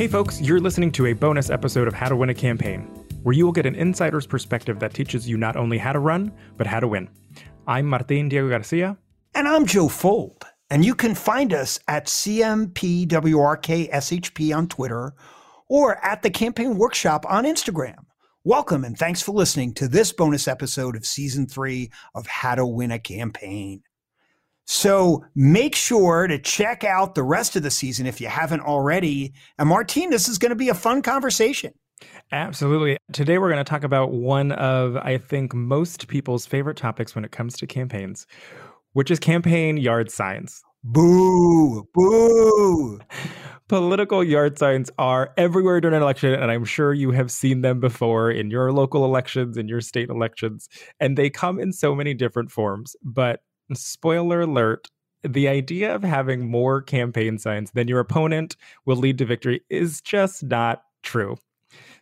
Hey, folks, you're listening to a bonus episode of How to Win a Campaign, where you will get an insider's perspective that teaches you not only how to run, but how to win. I'm Martin Diego Garcia. And I'm Joe Fuld. And you can find us at CMPWRKSHP on Twitter or at the Campaign Workshop on Instagram. Welcome and thanks for listening to this bonus episode of season three of How to Win a Campaign. So make sure to check out the rest of the season if you haven't already. And Martine, this is going to be a fun conversation. Absolutely. Today we're going to talk about one of, I think, most people's favorite topics when it comes to campaigns, which is campaign yard signs. Boo, boo. Political yard signs are everywhere during an election, and I'm sure you have seen them before in your local elections, in your state elections, and they come in so many different forms. But spoiler alert, the idea of having more campaign signs than your opponent will lead to victory is just not true.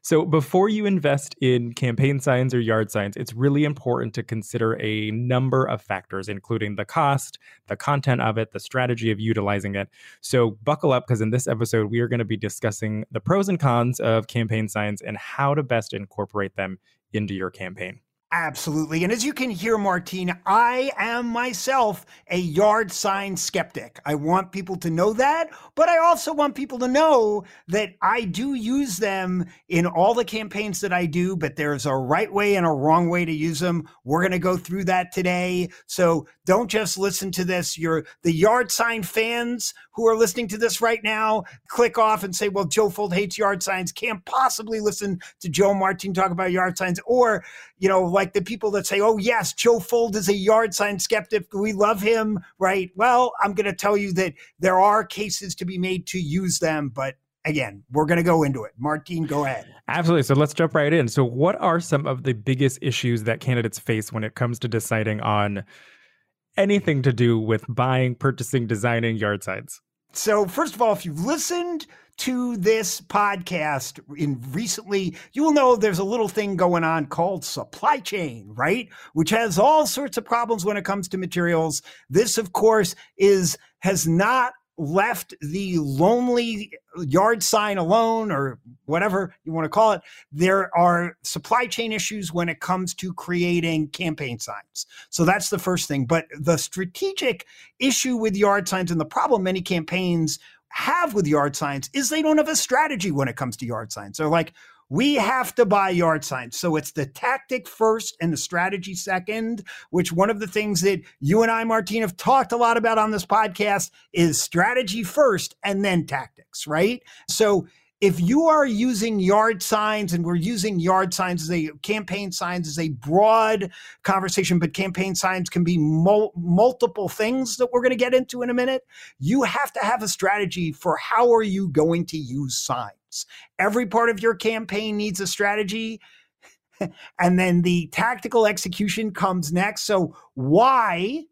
So, before you invest in campaign signs or yard signs, it's really important to consider a number of factors, including the cost, the content of it, the strategy of utilizing it. So, buckle up because in this episode, we are going to be discussing the pros and cons of campaign signs and how to best incorporate them into your campaign. Absolutely. And as you can hear, Martine, I am myself a yard sign skeptic. I want people to know that, but I also want people to know that I do use them in all the campaigns that I do, but there's a right way and a wrong way to use them. We're going to go through that today. So don't just listen to this. You're the yard sign fans who are listening to this right now. Click off and say, well, Joe Fuld hates yard signs. Can't possibly listen to Joe Martin talk about yard signs. Or, you know, like the people that say, oh, yes, Joe Fuld is a yard sign skeptic. We love him, right? Well, I'm going to tell you that there are cases to be made to use them, but again, we're going to go into it. Martine, go ahead. Absolutely. So let's jump right in. So, what are some of the biggest issues that candidates face when it comes to deciding on anything to do with buying, purchasing, designing yard signs? So, first of all, if you've listened to this podcast in recently, you will know there's a little thing going on called supply chain, right? Which has all sorts of problems when it comes to materials. This, of course, is has not left the lonely yard sign alone or whatever you want to call it there are supply chain issues when it comes to creating campaign signs. So that's the first thing but the strategic issue with yard signs and the problem many campaigns have with yard signs is they don't have a strategy when it comes to yard signs. They're like we have to buy yard signs. So it's the tactic first and the strategy second, which one of the things that you and I, Martine, have talked a lot about on this podcast is strategy first and then tactics, right? So if you are using yard signs and we're using yard signs as a campaign signs as a broad conversation but campaign signs can be mul- multiple things that we're going to get into in a minute you have to have a strategy for how are you going to use signs every part of your campaign needs a strategy and then the tactical execution comes next so why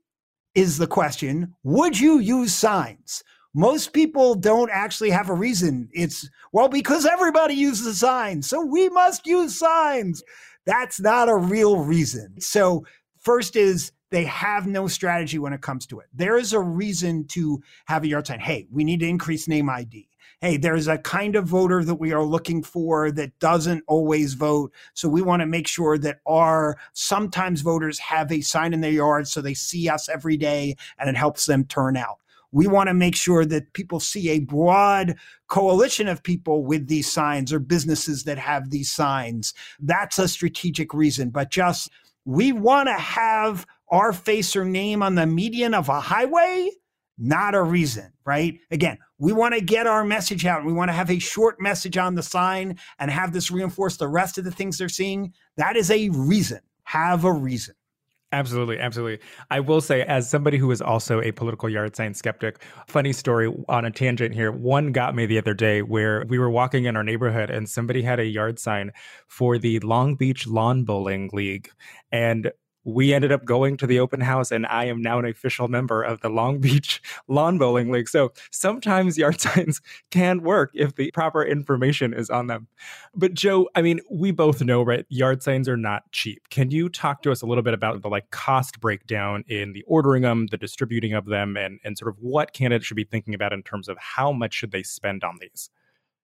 is the question would you use signs most people don't actually have a reason. It's, well, because everybody uses signs, so we must use signs. That's not a real reason. So, first is they have no strategy when it comes to it. There is a reason to have a yard sign. Hey, we need to increase name ID. Hey, there's a kind of voter that we are looking for that doesn't always vote. So we want to make sure that our sometimes voters have a sign in their yard so they see us every day and it helps them turn out. We want to make sure that people see a broad coalition of people with these signs or businesses that have these signs. That's a strategic reason. But just we want to have our face or name on the median of a highway, not a reason, right? Again, we want to get our message out. We want to have a short message on the sign and have this reinforce the rest of the things they're seeing. That is a reason. Have a reason. Absolutely, absolutely. I will say, as somebody who is also a political yard sign skeptic, funny story on a tangent here. One got me the other day where we were walking in our neighborhood and somebody had a yard sign for the Long Beach Lawn Bowling League. And we ended up going to the open house and I am now an official member of the Long Beach Lawn Bowling League. So sometimes yard signs can work if the proper information is on them. But Joe, I mean, we both know, right? Yard signs are not cheap. Can you talk to us a little bit about the like cost breakdown in the ordering them, the distributing of them, and, and sort of what candidates should be thinking about in terms of how much should they spend on these?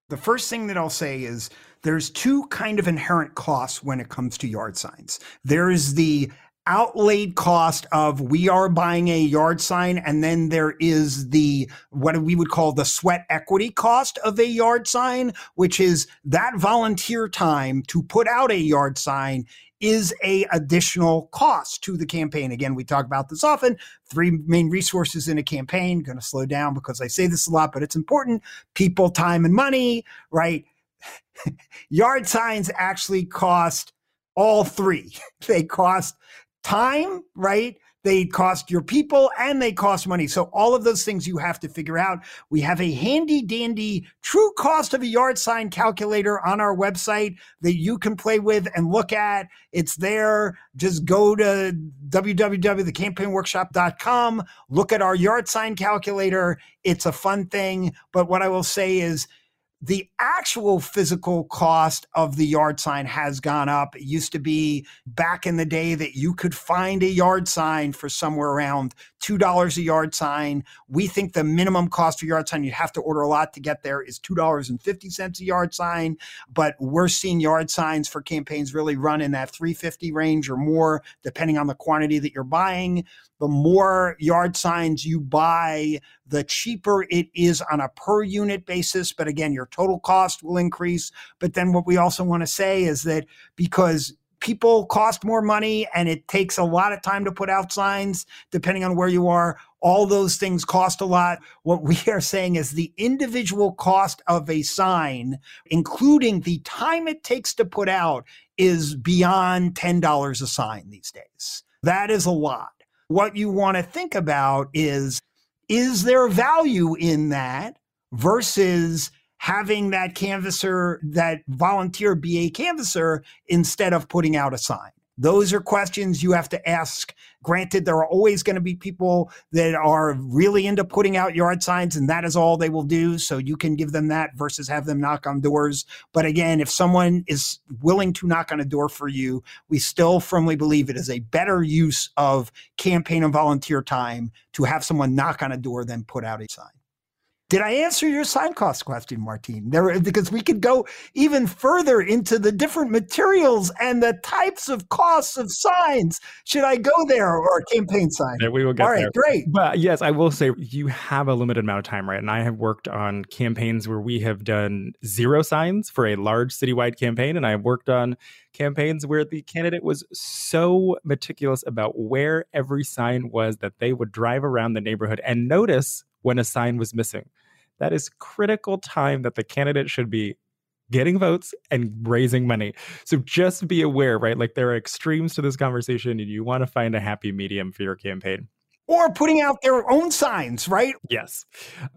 The first thing that I'll say is there's two kind of inherent costs when it comes to yard signs. There is the outlaid cost of we are buying a yard sign and then there is the what we would call the sweat equity cost of a yard sign which is that volunteer time to put out a yard sign is a additional cost to the campaign. Again we talk about this often. Three main resources in a campaign going to slow down because i say this a lot but it's important. People time and money right? Yard signs actually cost all three. They cost time, right? They cost your people and they cost money. So all of those things you have to figure out. We have a handy dandy true cost of a yard sign calculator on our website that you can play with and look at. It's there. Just go to www.thecampaignworkshop.com, look at our yard sign calculator. It's a fun thing. But what I will say is the actual physical cost of the yard sign has gone up. It used to be back in the day that you could find a yard sign for somewhere around $2 a yard sign. We think the minimum cost for yard sign, you'd have to order a lot to get there, is $2.50 a yard sign. But we're seeing yard signs for campaigns really run in that 350 range or more, depending on the quantity that you're buying the more yard signs you buy, the cheaper it is on a per unit basis. But again, your total cost will increase. But then what we also want to say is that because people cost more money and it takes a lot of time to put out signs, depending on where you are, all those things cost a lot. What we are saying is the individual cost of a sign, including the time it takes to put out, is beyond $10 a sign these days. That is a lot what you want to think about is is there value in that versus having that canvasser, that volunteer be a canvasser instead of putting out a sign? Those are questions you have to ask. Granted, there are always going to be people that are really into putting out yard signs, and that is all they will do. So you can give them that versus have them knock on doors. But again, if someone is willing to knock on a door for you, we still firmly believe it is a better use of campaign and volunteer time to have someone knock on a door than put out a sign. Did I answer your sign cost question, Martine? There, because we could go even further into the different materials and the types of costs of signs. Should I go there or campaign sign? Yeah, we will get All right, there. great. But yes, I will say you have a limited amount of time, right? And I have worked on campaigns where we have done zero signs for a large citywide campaign, and I have worked on campaigns where the candidate was so meticulous about where every sign was that they would drive around the neighborhood and notice when a sign was missing. That is critical time that the candidate should be getting votes and raising money. So just be aware, right? Like there are extremes to this conversation, and you want to find a happy medium for your campaign. Or putting out their own signs, right? Yes.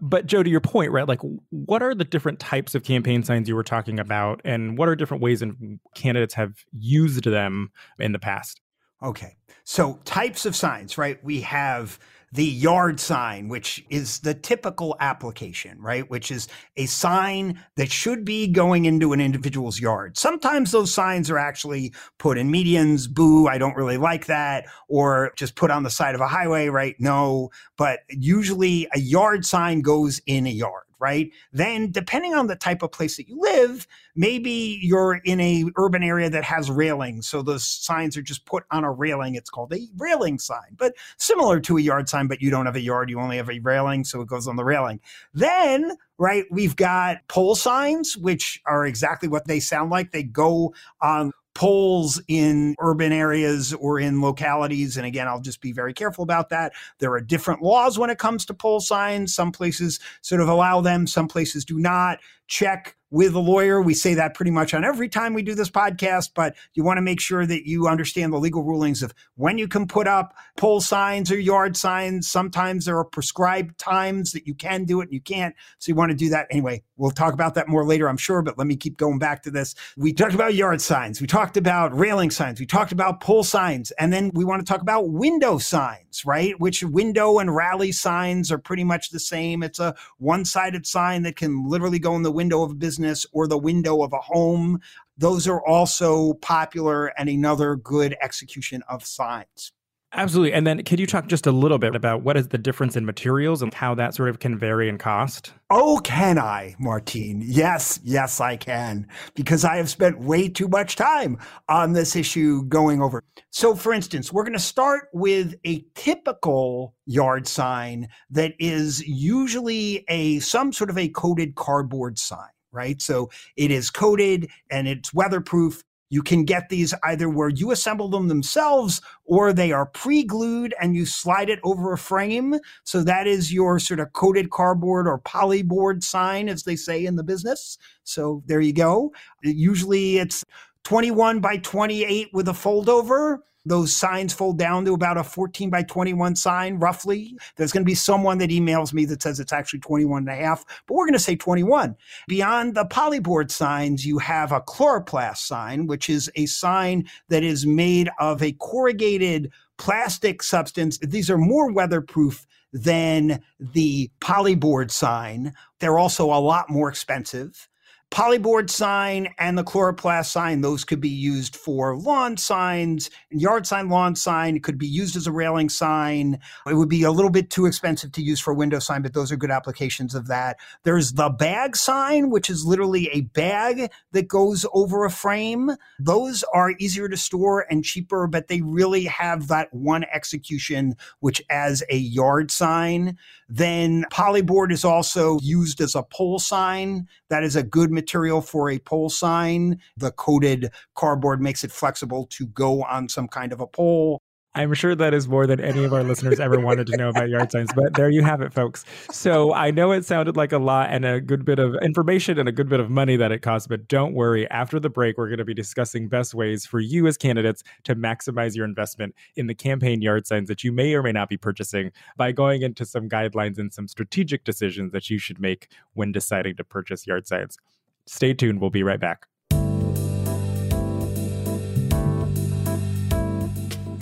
But Joe, to your point, right? Like, what are the different types of campaign signs you were talking about, and what are different ways in candidates have used them in the past? Okay. So, types of signs, right? We have the yard sign, which is the typical application, right? Which is a sign that should be going into an individual's yard. Sometimes those signs are actually put in medians, boo, I don't really like that, or just put on the side of a highway, right? No, but usually a yard sign goes in a yard right? Then, depending on the type of place that you live, maybe you're in a urban area that has railings, so the signs are just put on a railing. It's called a railing sign, but similar to a yard sign, but you don't have a yard, you only have a railing, so it goes on the railing. Then, right, we've got pole signs, which are exactly what they sound like. They go on poles in urban areas or in localities. And again, I'll just be very careful about that. There are different laws when it comes to pole signs. Some places sort of allow them, some places do not. Check with a lawyer. We say that pretty much on every time we do this podcast, but you want to make sure that you understand the legal rulings of when you can put up pole signs or yard signs. Sometimes there are prescribed times that you can do it and you can't. So you want to do that. Anyway, we'll talk about that more later, I'm sure, but let me keep going back to this. We talked about yard signs. We talked about railing signs. We talked about pole signs. And then we want to talk about window signs, right? Which window and rally signs are pretty much the same. It's a one sided sign that can literally go in the window of a business business or the window of a home. Those are also popular and another good execution of signs. Absolutely. And then could you talk just a little bit about what is the difference in materials and how that sort of can vary in cost? Oh, can I, Martine? Yes, yes, I can, because I have spent way too much time on this issue going over. So, for instance, we're going to start with a typical yard sign that is usually a some sort of a coated cardboard sign right? So it is coated and it's weatherproof you can get these either where you assemble them themselves or they are pre glued and you slide it over a frame. So that is your sort of coated cardboard or polyboard sign, as they say in the business. So there you go. Usually it's 21 by 28 with a fold over those signs fold down to about a 14 by 21 sign, roughly. There's going to be someone that emails me that says it's actually 21 and a half, but we're going to say 21. Beyond the polyboard signs, you have a Coroplast sign, which is a sign that is made of a corrugated plastic substance. These are more weatherproof than the polyboard sign. They're also a lot more expensive polyboard sign and the Coroplast sign those could be used for lawn signs and yard sign lawn sign it could be used as a railing sign. It would be a little bit too expensive to use for window sign but those are good applications of that. There's the bag sign which is literally a bag that goes over a frame. Those are easier to store and cheaper but they really have that one execution which as a yard sign then polyboard is also used as a pole sign that is a good material for a pole sign. The coated cardboard makes it flexible to go on some kind of a pole. I'm sure that is more than any of our listeners ever wanted to know about yard signs, but there you have it, folks. So I know it sounded like a lot and a good bit of information and a good bit of money that it costs, but don't worry. After the break, we're going to be discussing best ways for you as candidates to maximize your investment in the campaign yard signs that you may or may not be purchasing by going into some guidelines and some strategic decisions that you should make when deciding to purchase yard signs. Stay tuned. We'll be right back.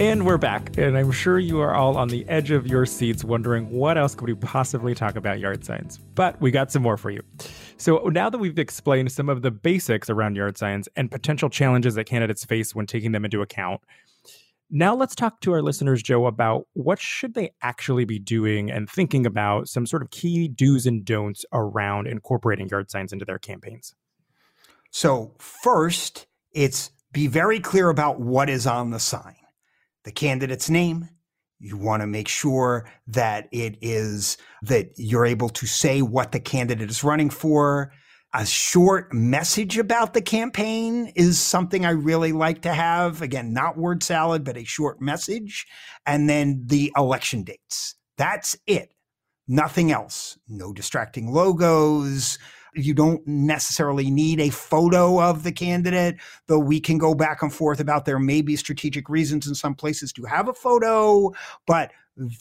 And we're back, and I'm sure you are all on the edge of your seats wondering what else could we possibly talk about yard signs. But we got some more for you. So now that we've explained some of the basics around yard signs and potential challenges that candidates face when taking them into account, now let's talk to our listeners, Joe, about what should they actually be doing and thinking about some sort of key do's and don'ts around incorporating yard signs into their campaigns. So first, it's be very clear about what is on the sign the candidate's name. You want to make sure that it is that you're able to say what the candidate is running for. A short message about the campaign is something I really like to have. Again, not word salad, but a short message. And then the election dates. That's it. Nothing else. No distracting logos, you don't necessarily need a photo of the candidate, though we can go back and forth about there may be strategic reasons in some places to have a photo, but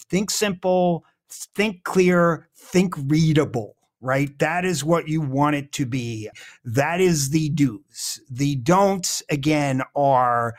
think simple, think clear, think readable right? That is what you want it to be. That is the do's. The don'ts, again, are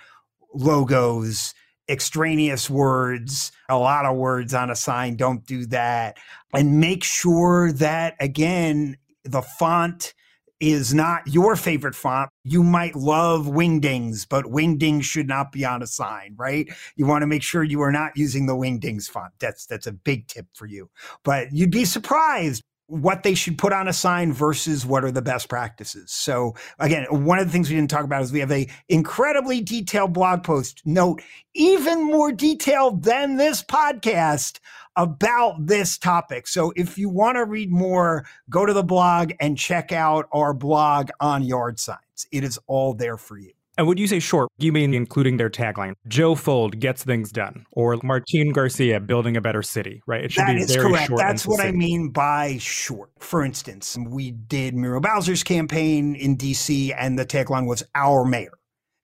logos, extraneous words, a lot of words on a sign. Don't do that. And make sure that, again, the font is not your favorite font. You might love Wingdings, but Wingdings should not be on a sign, right? You want to make sure you are not using the Wingdings font. That's that's a big tip for you. But you'd be surprised what they should put on a sign versus what are the best practices. So again, one of the things we didn't talk about is we have a incredibly detailed blog post. Note, even more detailed than this podcast about this topic. So if you want to read more, go to the blog and check out our blog on yard signs. It is all there for you. And would you say short, you mean including their tagline, Joe Fuld gets things done, or Martine Garcia building a better city, right? It should that be is correct. That's what I mean by short. For instance, we did Muriel Bowser's campaign in DC, and the tagline was Our Mayor.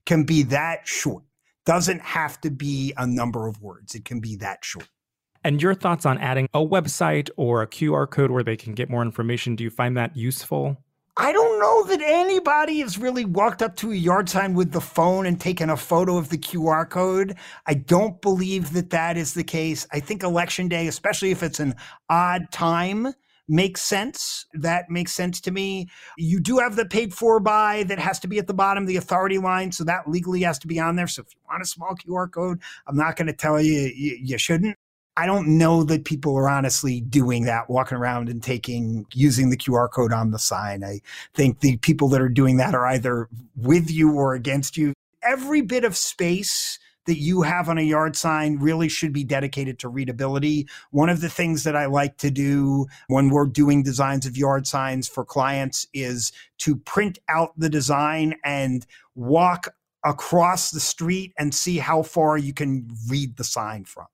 Can be that short. Doesn't have to be a number of words, it can be that short. And your thoughts on adding a website or a QR code where they can get more information? Do you find that useful? I don't know that anybody has really walked up to a yard sign with the phone and taken a photo of the QR code. I don't believe that that is the case. I think election day, especially if it's an odd time, makes sense. That makes sense to me. You do have the paid for by that has to be at the bottom of the authority line. So that legally has to be on there. So if you want a small QR code, I'm not going to tell you, you, you shouldn't. I don't know that people are honestly doing that, walking around and taking, using the QR code on the sign. I think the people that are doing that are either with you or against you. Every bit of space that you have on a yard sign really should be dedicated to readability. One of the things that I like to do when we're doing designs of yard signs for clients is to print out the design and walk across the street and see how far you can read the sign from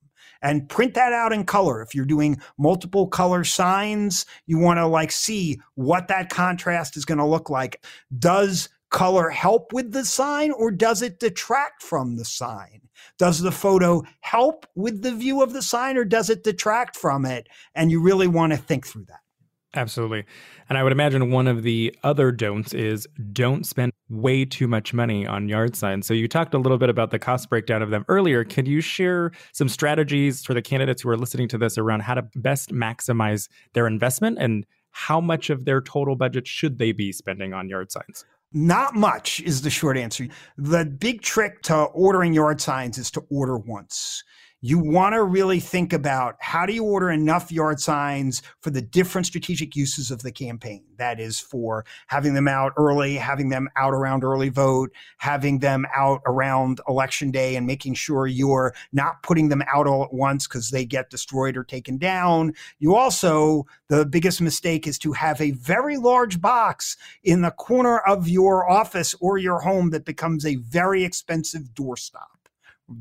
and print that out in color. If you're doing multiple color signs, you want to like see what that contrast is going to look like. Does color help with the sign or does it detract from the sign? Does the photo help with the view of the sign or does it detract from it? And you really want to think through that. Absolutely. And I would imagine one of the other don'ts is don't spend way too much money on yard signs. So you talked a little bit about the cost breakdown of them earlier. Can you share some strategies for the candidates who are listening to this around how to best maximize their investment and how much of their total budget should they be spending on yard signs? Not much is the short answer. The big trick to ordering yard signs is to order once you want to really think about how do you order enough yard signs for the different strategic uses of the campaign. That is for having them out early, having them out around early vote, having them out around election day, and making sure you're not putting them out all at once because they get destroyed or taken down. You also, the biggest mistake is to have a very large box in the corner of your office or your home that becomes a very expensive doorstop.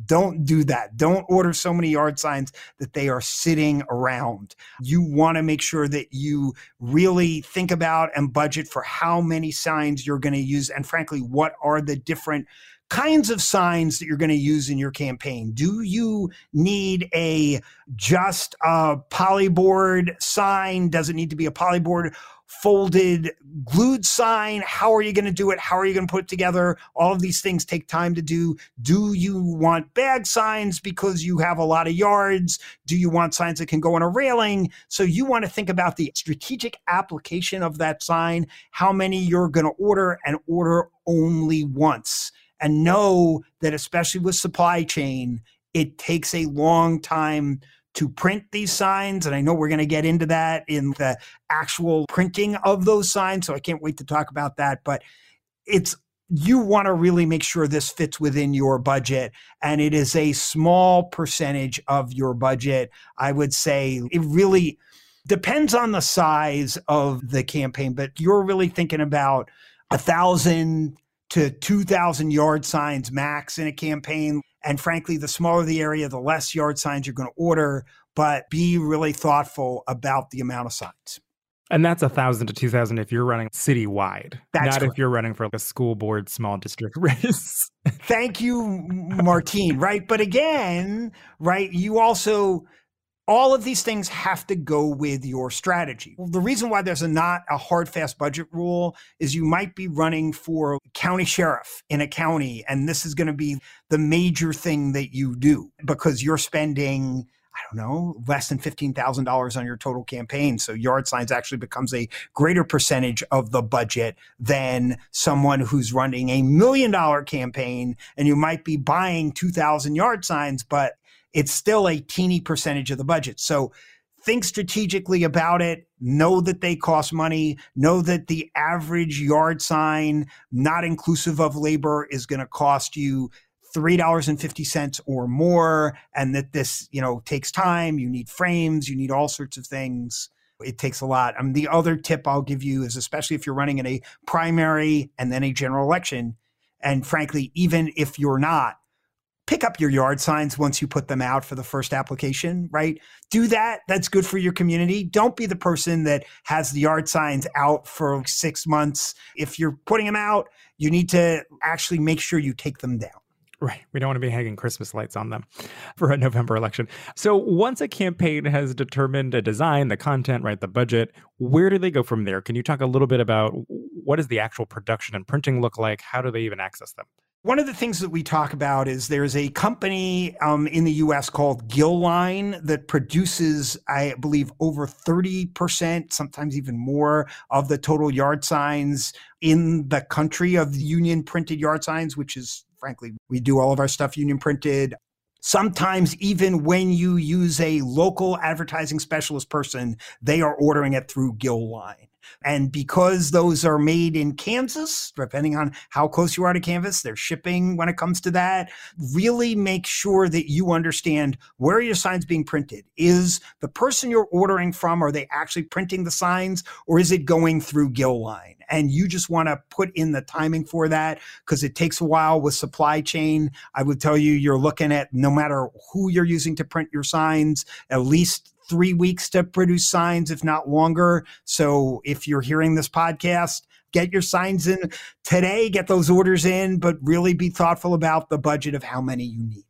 Don't do that. Don't order so many yard signs that they are sitting around. You want to make sure that you really think about and budget for how many signs you're going to use. And frankly, what are the different kinds of signs that you're going to use in your campaign. Do you need a just a polyboard sign? Does it need to be a polyboard? folded glued sign how are you going to do it how are you going to put it together all of these things take time to do do you want bag signs because you have a lot of yards do you want signs that can go on a railing so you want to think about the strategic application of that sign how many you're going to order and order only once and know that especially with supply chain it takes a long time to print these signs. And I know we're going to get into that in the actual printing of those signs. So I can't wait to talk about that. But it's you want to really make sure this fits within your budget and it is a small percentage of your budget. I would say it really depends on the size of the campaign, but you're really thinking about a thousand to 2,000 yard signs max in a campaign. And frankly, the smaller the area, the less yard signs you're going to order, but be really thoughtful about the amount of signs. And that's a thousand to two thousand if you're running citywide, that's not correct. if you're running for like a school board small district race. Thank you, Martine. right, but again, right, you also all of these things have to go with your strategy. The reason why there's a not a hard fast budget rule is you might be running for county sheriff in a county and this is going to be the major thing that you do because you're spending I don't know, less than $15,000 on your total campaign. So yard signs actually becomes a greater percentage of the budget than someone who's running a million dollar campaign and you might be buying 2,000 yard signs, but it's still a teeny percentage of the budget. So think strategically about it. Know that they cost money. Know that the average yard sign, not inclusive of labor, is going to cost you $3.50 or more. And that this, you know, takes time. You need frames, you need all sorts of things. It takes a lot. Mean, the other tip I'll give you is especially if you're running in a primary and then a general election, and frankly, even if you're not, pick up your yard signs once you put them out for the first application, right? Do that. That's good for your community. Don't be the person that has the yard signs out for six months. If you're putting them out, you need to actually make sure you take them down. Right. We don't want to be hanging Christmas lights on them for a November election. So once a campaign has determined a design, the content, right, the budget, where do they go from there? Can you talk a little bit about what does the actual production and printing look like? How do they even access them? One of the things that we talk about is there's a company um, in the US called Gillline that produces, I believe, over 30%, sometimes even more, of the total yard signs in the country of union printed yard signs, which is frankly, we do all of our stuff union printed. Sometimes, even when you use a local advertising specialist person, they are ordering it through Gillline. And because those are made in Kansas, depending on how close you are to Kansas, they're shipping when it comes to that. Really make sure that you understand where your signs being printed. Is the person you're ordering from, are they actually printing the signs or is it going through Gill Line? And you just want to put in the timing for that because it takes a while with supply chain. I would tell you, you're looking at no matter who you're using to print your signs, at least three weeks to produce signs, if not longer. So if you're hearing this podcast, get your signs in today, get those orders in, but really be thoughtful about the budget of how many you need.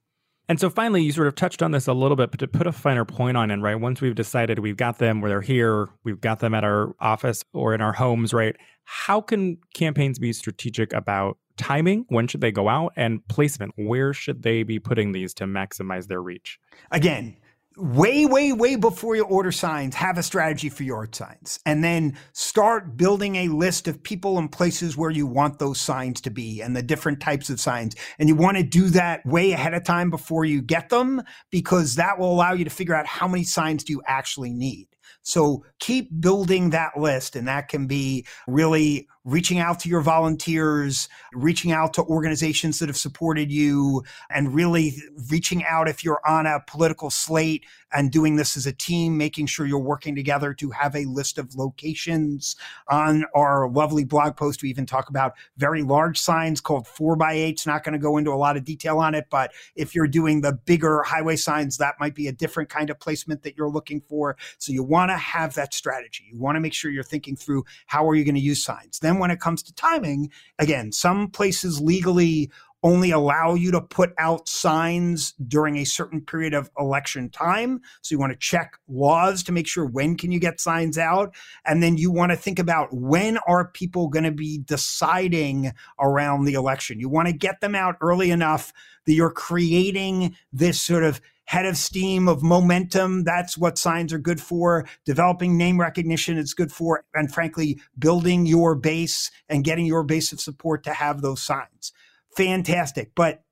And so finally, you sort of touched on this a little bit, but to put a finer point on it, right? Once we've decided we've got them where they're here, we've got them at our office or in our homes, right? How can campaigns be strategic about timing? When should they go out? And placement? Where should they be putting these to maximize their reach? Again, way, way, way before you order signs, have a strategy for yard signs and then start building a list of people and places where you want those signs to be and the different types of signs. And you want to do that way ahead of time before you get them because that will allow you to figure out how many signs do you actually need. So keep building that list and that can be really reaching out to your volunteers, reaching out to organizations that have supported you, and really reaching out if you're on a political slate and doing this as a team, making sure you're working together to have a list of locations. On our lovely blog post, we even talk about very large signs called four by eights. Not going to go into a lot of detail on it, but if you're doing the bigger highway signs, that might be a different kind of placement that you're looking for. So you want to have that strategy. You want to make sure you're thinking through how are you going to use signs. Then when it comes to timing, again, some places legally only allow you to put out signs during a certain period of election time. So you want to check laws to make sure when can you get signs out. And then you want to think about when are people going to be deciding around the election. You want to get them out early enough that you're creating this sort of head of steam of momentum. That's what signs are good for. Developing name recognition it's good for, and frankly, building your base and getting your base of support to have those signs fantastic. But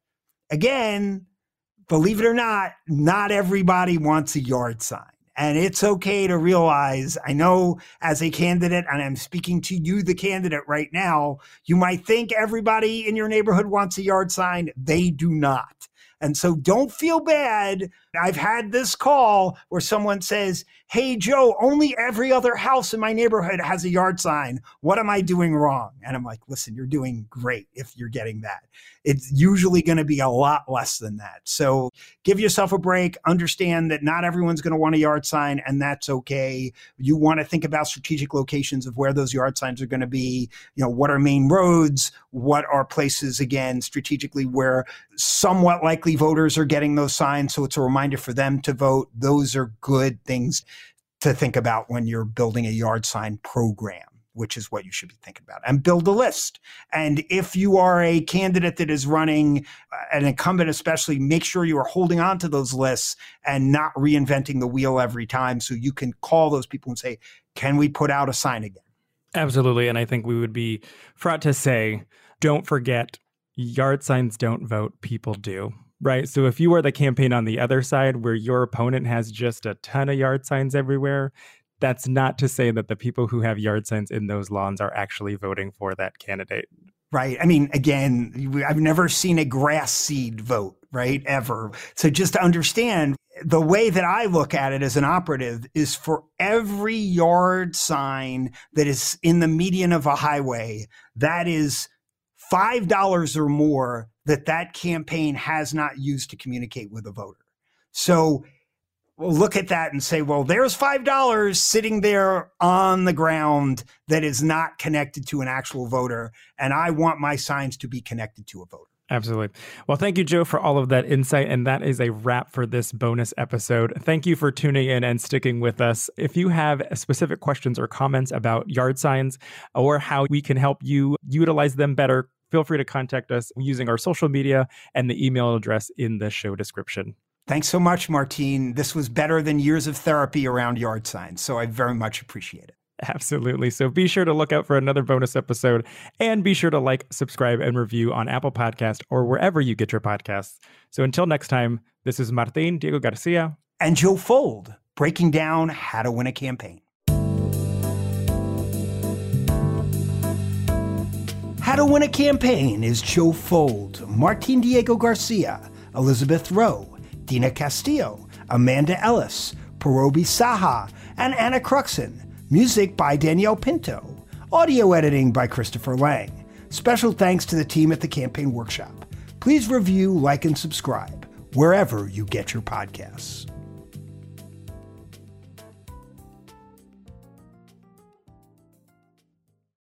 again, believe it or not, not everybody wants a yard sign. And it's okay to realize, I know as a candidate, and I'm speaking to you, the candidate right now, you might think everybody in your neighborhood wants a yard sign. They do not. And so don't feel bad. I've had this call where someone says, Hey, Joe, only every other house in my neighborhood has a yard sign. What am I doing wrong? And I'm like, Listen, you're doing great if you're getting that. It's usually going to be a lot less than that. So give yourself a break. Understand that not everyone's going to want a yard sign, and that's okay. You want to think about strategic locations of where those yard signs are going to be. You know, what are main roads? What are places, again, strategically where somewhat likely voters are getting those signs? So it's a reminder for them to vote. Those are good things to think about when you're building a yard sign program which is what you should be thinking about, and build a list. And if you are a candidate that is running, uh, an incumbent especially, make sure you are holding on to those lists and not reinventing the wheel every time so you can call those people and say, can we put out a sign again? Absolutely. And I think we would be fraught to say, don't forget, yard signs don't vote, people do. Right. So if you are the campaign on the other side where your opponent has just a ton of yard signs everywhere, that's not to say that the people who have yard signs in those lawns are actually voting for that candidate. Right. I mean, again, I've never seen a grass seed vote, right? Ever. So just to understand, the way that I look at it as an operative is for every yard sign that is in the median of a highway, that is $5 or more that that campaign has not used to communicate with a voter. So look at that and say, well, there's $5 sitting there on the ground that is not connected to an actual voter. And I want my signs to be connected to a voter. Absolutely. Well, thank you, Joe, for all of that insight. And that is a wrap for this bonus episode. Thank you for tuning in and sticking with us. If you have specific questions or comments about yard signs or how we can help you utilize them better, feel free to contact us using our social media and the email address in the show description. Thanks so much, Martine. This was better than years of therapy around yard signs, so I very much appreciate it. Absolutely. So be sure to look out for another bonus episode and be sure to like, subscribe, and review on Apple Podcast or wherever you get your podcasts. So until next time, this is Martin Diego Garcia and Joe Fuld breaking down how to win a campaign. How to Win a Campaign is Joe Fuld, Martin Diego Garcia, Elizabeth Rowe, Dina Castillo, Amanda Ellis, Parobi Saha, and Anna Cruxon. Music by Danielle Pinto. Audio editing by Christopher Lang. Special thanks to the team at the Campaign Workshop. Please review, like, and subscribe wherever you get your podcasts.